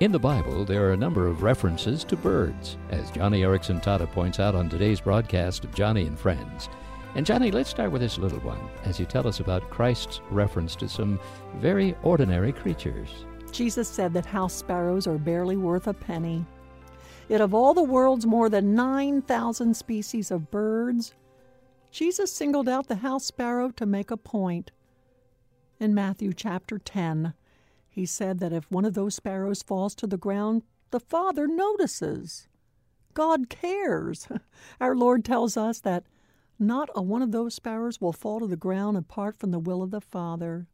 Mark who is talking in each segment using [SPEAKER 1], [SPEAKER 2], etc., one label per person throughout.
[SPEAKER 1] In the Bible, there are a number of references to birds, as Joni Eareckson Tada points out on today's broadcast of Joni and Friends. And Joni, let's start with this little one as you tell us about Christ's reference to some very ordinary creatures.
[SPEAKER 2] Jesus said that house sparrows are barely worth a penny. Yet, of all the world's more than 9,000 species of birds, Jesus singled out the house sparrow to make a point. In Matthew chapter 10, he said that if one of those sparrows falls to the ground, the Father notices. God cares. Our Lord tells us that not a one of those sparrows will fall to the ground apart from the will of the Father.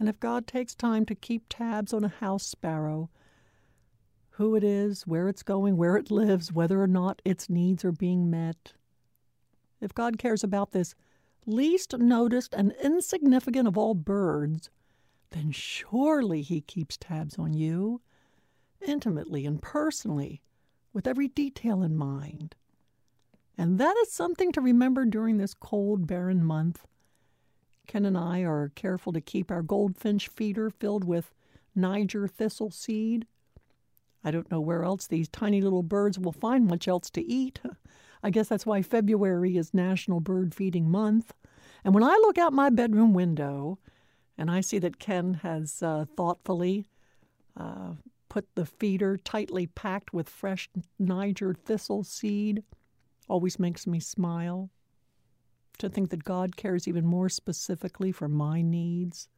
[SPEAKER 2] And if God takes time to keep tabs on a house sparrow, who it is, where it's going, where it lives, whether or not its needs are being met, if God cares about this least noticed and insignificant of all birds, then surely He keeps tabs on you, intimately and personally, with every detail in mind. And that is something to remember during this cold, barren month. Ken and I are careful to keep our goldfinch feeder filled with Niger thistle seed. I don't know where else these tiny little birds will find much else to eat. I guess that's why February is National Bird Feeding Month. And when I look out my bedroom window and I see that Ken has uh, thoughtfully uh, put the feeder tightly packed with fresh Niger thistle seed. Always makes me smile. To think that God cares even more specifically for my needs.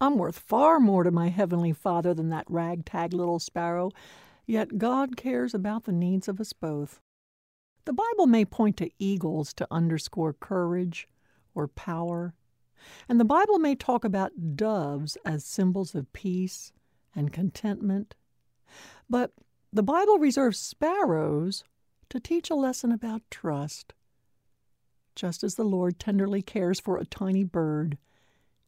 [SPEAKER 2] I'm worth far more to my Heavenly Father than that ragtag little sparrow, yet God cares about the needs of us both. The Bible may point to eagles to underscore courage or power and the Bible may talk about doves as symbols of peace and contentment, but the Bible reserves sparrows to teach a lesson about trust. Just as the Lord tenderly cares for a tiny bird,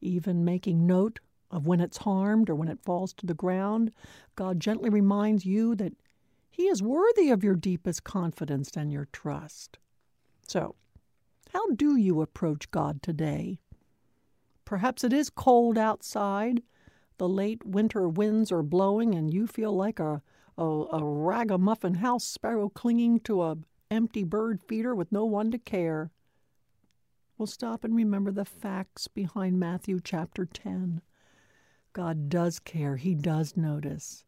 [SPEAKER 2] even making note of when it's harmed or when it falls to the ground, God gently reminds you that He is worthy of your deepest confidence and your trust. So, how do you approach God today? Perhaps it is cold outside. The late winter winds are blowing, and you feel like a, a, a ragamuffin house sparrow clinging to a empty bird feeder with no one to care. We'll stop and remember the facts behind Matthew chapter 10. God does care, He does notice.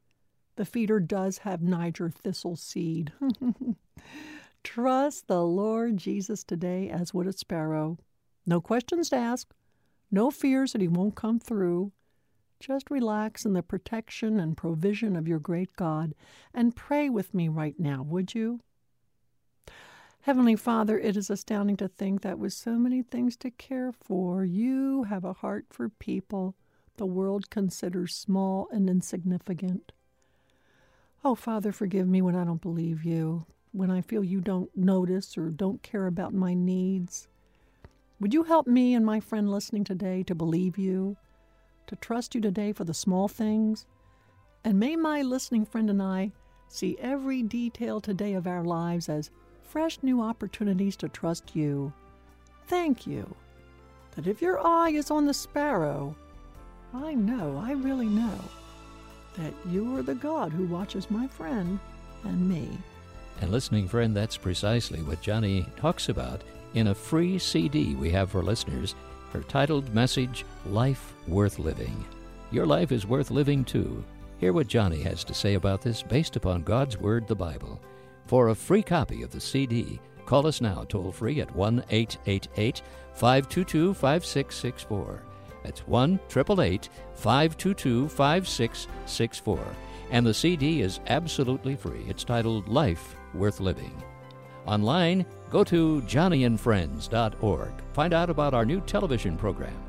[SPEAKER 2] The feeder does have Niger thistle seed. Trust the Lord Jesus today as would a sparrow. No questions to ask, no fears that he won't come through. Just relax in the protection and provision of your great God and pray with me right now, would you? Heavenly Father, it is astounding to think that with so many things to care for, you have a heart for people the world considers small and insignificant. Oh, Father, forgive me when I don't believe you, when I feel you don't notice or don't care about my needs. Would you help me and my friend listening today to believe you, to trust you today for the small things? And may my listening friend and I see every detail today of our lives as fresh new opportunities to trust you. Thank you. That if your eye is on the sparrow, I know, I really know, that you are the God who watches my friend and me.
[SPEAKER 1] And listening friend, that's precisely what Joni talks about in a free CD we have for listeners, her titled message, Life Worth Living. Your life is worth living too. Hear what Joni has to say about this based upon God's Word, the Bible. For a free copy of the CD, call us now toll free at 1 888 522 5664. That's 1 888 522 5664. And the CD is absolutely free. It's titled Life Worth Living. Online, go to joniandfriends.org. Find out about our new television program